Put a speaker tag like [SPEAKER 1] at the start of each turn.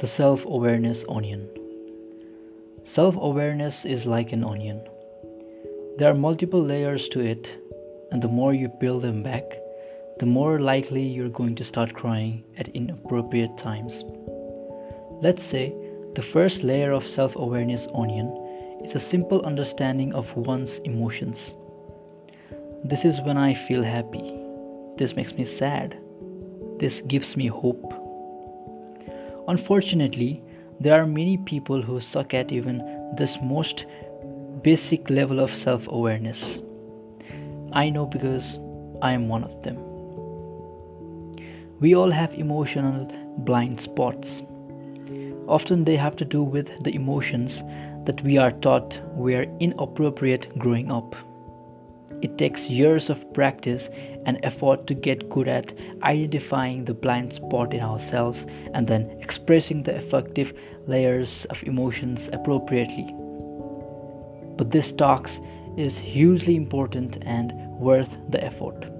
[SPEAKER 1] The self awareness onion. Self awareness is like an onion. There are multiple layers to it, and the more you peel them back, the more likely you're going to start crying at inappropriate times. Let's say the first layer of self awareness onion is a simple understanding of one's emotions. This is when I feel happy. This makes me sad. This gives me hope. Unfortunately, there are many people who suck at even this most basic level of self awareness. I know because I am one of them. We all have emotional blind spots. Often they have to do with the emotions that we are taught were inappropriate growing up. It takes years of practice and effort to get good at identifying the blind spot in ourselves and then expressing the effective layers of emotions appropriately. But this talks is hugely important and worth the effort.